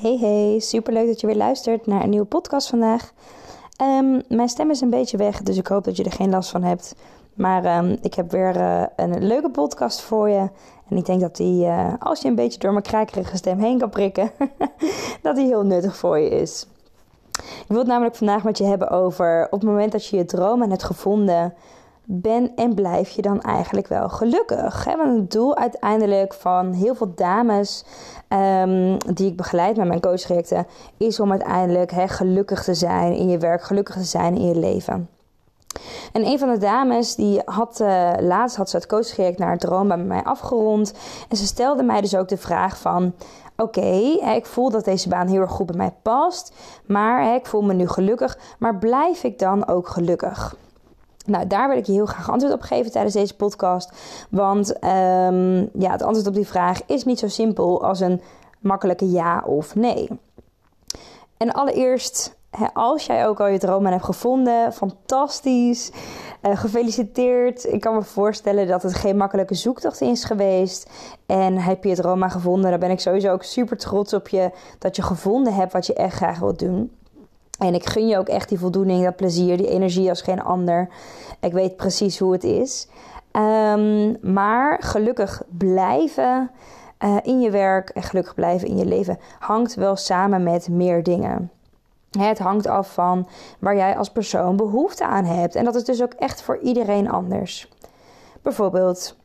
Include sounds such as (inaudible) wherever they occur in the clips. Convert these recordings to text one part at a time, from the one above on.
Hey hey, superleuk dat je weer luistert naar een nieuwe podcast vandaag. Ehm, mijn stem is een beetje weg, dus ik hoop dat je er geen last van hebt. Maar ehm, ik heb weer uh, een leuke podcast voor je. En ik denk dat die, uh, als je een beetje door mijn krakerige stem heen kan prikken, (laughs) dat die heel nuttig voor je is. Ik wil het namelijk vandaag met je hebben over op het moment dat je je dromen hebt gevonden, ben en blijf je dan eigenlijk wel gelukkig? Hè? Want het doel uiteindelijk van heel veel dames um, die ik begeleid met mijn coachtrajecten is om uiteindelijk hè, gelukkig te zijn in je werk, gelukkig te zijn in je leven. En een van de dames die had uh, laatst had ze het coachtraject naar het droom bij mij afgerond. En ze stelde mij dus ook de vraag van... Oké, ik voel dat deze baan heel erg goed bij mij past. Maar ik voel me nu gelukkig. Maar blijf ik dan ook gelukkig? Nou, daar wil ik je heel graag antwoord op geven tijdens deze podcast. Want um, ja, het antwoord op die vraag is niet zo simpel als een makkelijke ja of nee. En allereerst, als jij ook al je dromen hebt gevonden, fantastisch. Uh, gefeliciteerd. Ik kan me voorstellen dat het geen makkelijke zoektocht is geweest. En heb je het droom gevonden, dan ben ik sowieso ook super trots op je dat je gevonden hebt wat je echt graag wilt doen. En ik gun je ook echt die voldoening, dat plezier, die energie als geen ander. Ik weet precies hoe het is. Um, maar gelukkig blijven uh, in je werk en gelukkig blijven in je leven hangt wel samen met meer dingen. Het hangt af van waar jij als persoon behoefte aan hebt. En dat is dus ook echt voor iedereen anders. Bijvoorbeeld,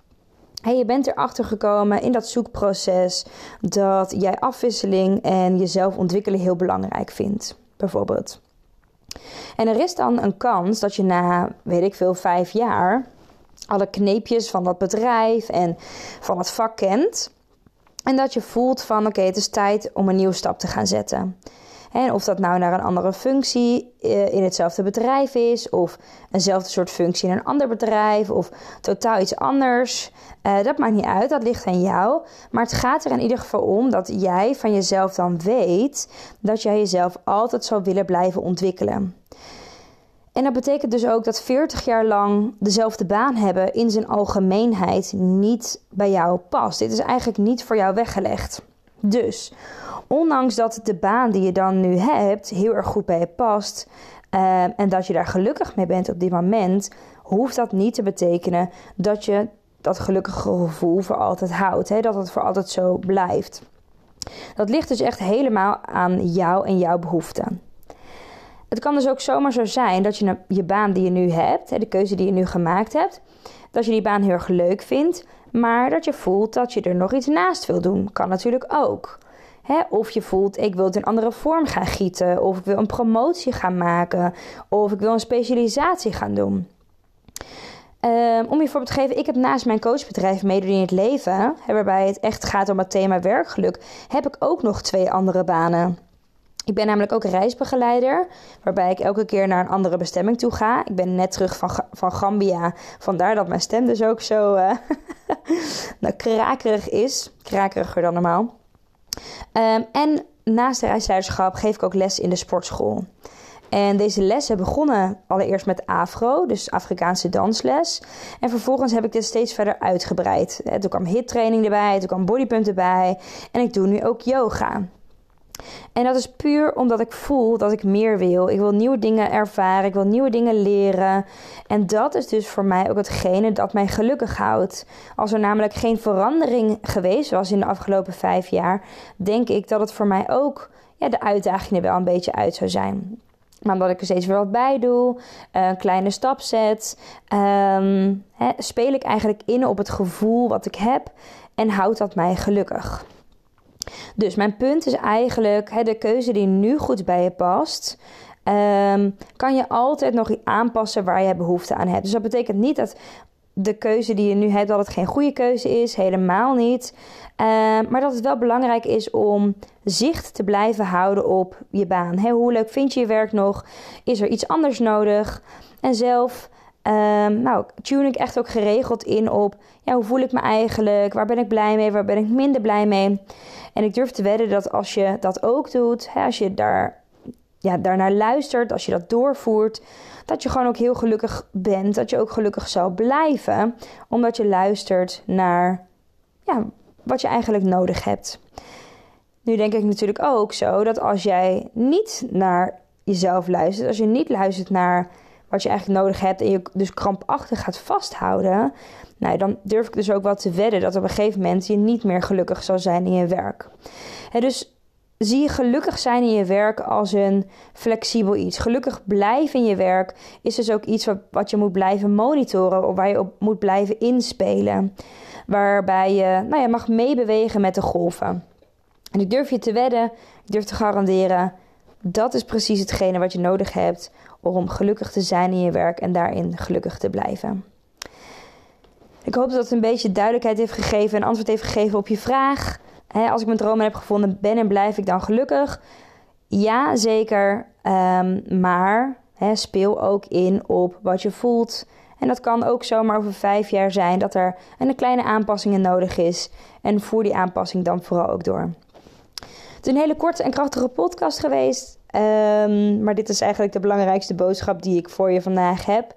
je bent erachter gekomen in dat zoekproces dat jij afwisseling en jezelf ontwikkelen heel belangrijk vindt bijvoorbeeld. En er is dan een kans dat je na, weet ik veel, vijf jaar alle kneepjes van dat bedrijf en van het vak kent. En dat je voelt van oké, het is tijd om een nieuwe stap te gaan zetten. En of dat nou naar een andere functie eh, in hetzelfde bedrijf is, of eenzelfde soort functie in een ander bedrijf, of totaal iets anders. Uh, dat maakt niet uit, dat ligt aan jou. Maar het gaat er in ieder geval om dat jij van jezelf dan weet dat jij jezelf altijd zou willen blijven ontwikkelen. En dat betekent dus ook dat 40 jaar lang dezelfde baan hebben in zijn algemeenheid niet bij jou past. Dit is eigenlijk niet voor jou weggelegd. Dus ondanks dat de baan die je dan nu hebt heel erg goed bij je past uh, en dat je daar gelukkig mee bent op dit moment, hoeft dat niet te betekenen dat je dat gelukkige gevoel voor altijd houdt. Hè? Dat het voor altijd zo blijft. Dat ligt dus echt helemaal aan jou en jouw behoeften. Het kan dus ook zomaar zo zijn dat je je baan die je nu hebt, de keuze die je nu gemaakt hebt, dat je die baan heel erg leuk vindt, maar dat je voelt dat je er nog iets naast wil doen. Kan natuurlijk ook. Of je voelt, ik wil het in andere vorm gaan gieten, of ik wil een promotie gaan maken, of ik wil een specialisatie gaan doen. Um, om je voorbeeld te geven, ik heb naast mijn coachbedrijf Meedoen in het Leven, waarbij het echt gaat om het thema werkgeluk, heb ik ook nog twee andere banen. Ik ben namelijk ook reisbegeleider, waarbij ik elke keer naar een andere bestemming toe ga. Ik ben net terug van, van Gambia, vandaar dat mijn stem dus ook zo uh, (laughs) nou, krakerig is. Krakeriger dan normaal. Um, en naast de reisleiderschap geef ik ook les in de sportschool. En deze lessen begonnen allereerst met afro, dus Afrikaanse dansles. En vervolgens heb ik dit steeds verder uitgebreid. Toen kwam hittraining erbij, toen kwam bodypump erbij. En ik doe nu ook yoga. En dat is puur omdat ik voel dat ik meer wil. Ik wil nieuwe dingen ervaren, ik wil nieuwe dingen leren. En dat is dus voor mij ook hetgene dat mij gelukkig houdt. Als er namelijk geen verandering geweest was in de afgelopen vijf jaar, denk ik dat het voor mij ook ja, de uitdaging er wel een beetje uit zou zijn. Maar omdat ik er steeds weer wat bij doe, een kleine stap zet, um, speel ik eigenlijk in op het gevoel wat ik heb en houdt dat mij gelukkig. Dus mijn punt is eigenlijk, de keuze die nu goed bij je past, um, kan je altijd nog aanpassen waar je behoefte aan hebt. Dus dat betekent niet dat de keuze die je nu hebt, dat het geen goede keuze is. Helemaal niet. Uh, maar dat het wel belangrijk is om zicht te blijven houden op je baan. Hoe leuk vind je je werk nog? Is er iets anders nodig? En zelf Um, nou, tune ik echt ook geregeld in op ja, hoe voel ik me eigenlijk? Waar ben ik blij mee? Waar ben ik minder blij mee? En ik durf te wedden dat als je dat ook doet, hè, als je daar, ja, daarnaar luistert, als je dat doorvoert, dat je gewoon ook heel gelukkig bent. Dat je ook gelukkig zal blijven, omdat je luistert naar ja, wat je eigenlijk nodig hebt. Nu denk ik natuurlijk ook zo dat als jij niet naar jezelf luistert, als je niet luistert naar wat je eigenlijk nodig hebt en je dus krampachtig gaat vasthouden, nou, dan durf ik dus ook wel te wedden dat op een gegeven moment je niet meer gelukkig zal zijn in je werk. dus zie je gelukkig zijn in je werk als een flexibel iets. Gelukkig blijven in je werk is dus ook iets wat, wat je moet blijven monitoren of waar je op moet blijven inspelen. Waarbij je nou ja, mag meebewegen met de golven. En ik durf je te wedden, ik durf te garanderen, dat is precies hetgene wat je nodig hebt om gelukkig te zijn in je werk en daarin gelukkig te blijven. Ik hoop dat het een beetje duidelijkheid heeft gegeven en antwoord heeft gegeven op je vraag. als ik mijn dromen heb gevonden, ben en blijf ik dan gelukkig? Ja, zeker. Um, maar speel ook in op wat je voelt. En dat kan ook zomaar over vijf jaar zijn dat er een kleine aanpassingen nodig is. En voer die aanpassing dan vooral ook door. Het is een hele korte en krachtige podcast geweest. Um, maar dit is eigenlijk de belangrijkste boodschap die ik voor je vandaag heb.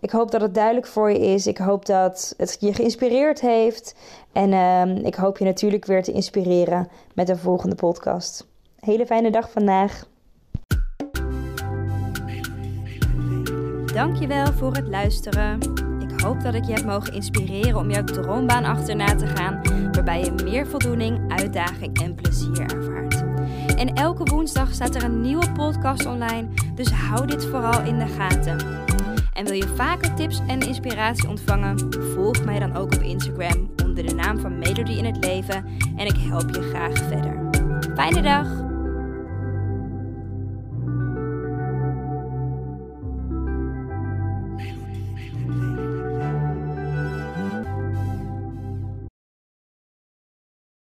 Ik hoop dat het duidelijk voor je is. Ik hoop dat het je geïnspireerd heeft. En um, ik hoop je natuurlijk weer te inspireren met een volgende podcast. Hele fijne dag vandaag. Dankjewel voor het luisteren. Ik hoop dat ik je heb mogen inspireren om jouw droombaan achterna te gaan, waarbij je meer voldoening, uitdaging en plezier ervaart. En elke woensdag staat er een nieuwe podcast online, dus hou dit vooral in de gaten. En wil je vaker tips en inspiratie ontvangen? Volg mij dan ook op Instagram onder de naam van Melody in het Leven en ik help je graag verder. Fijne dag!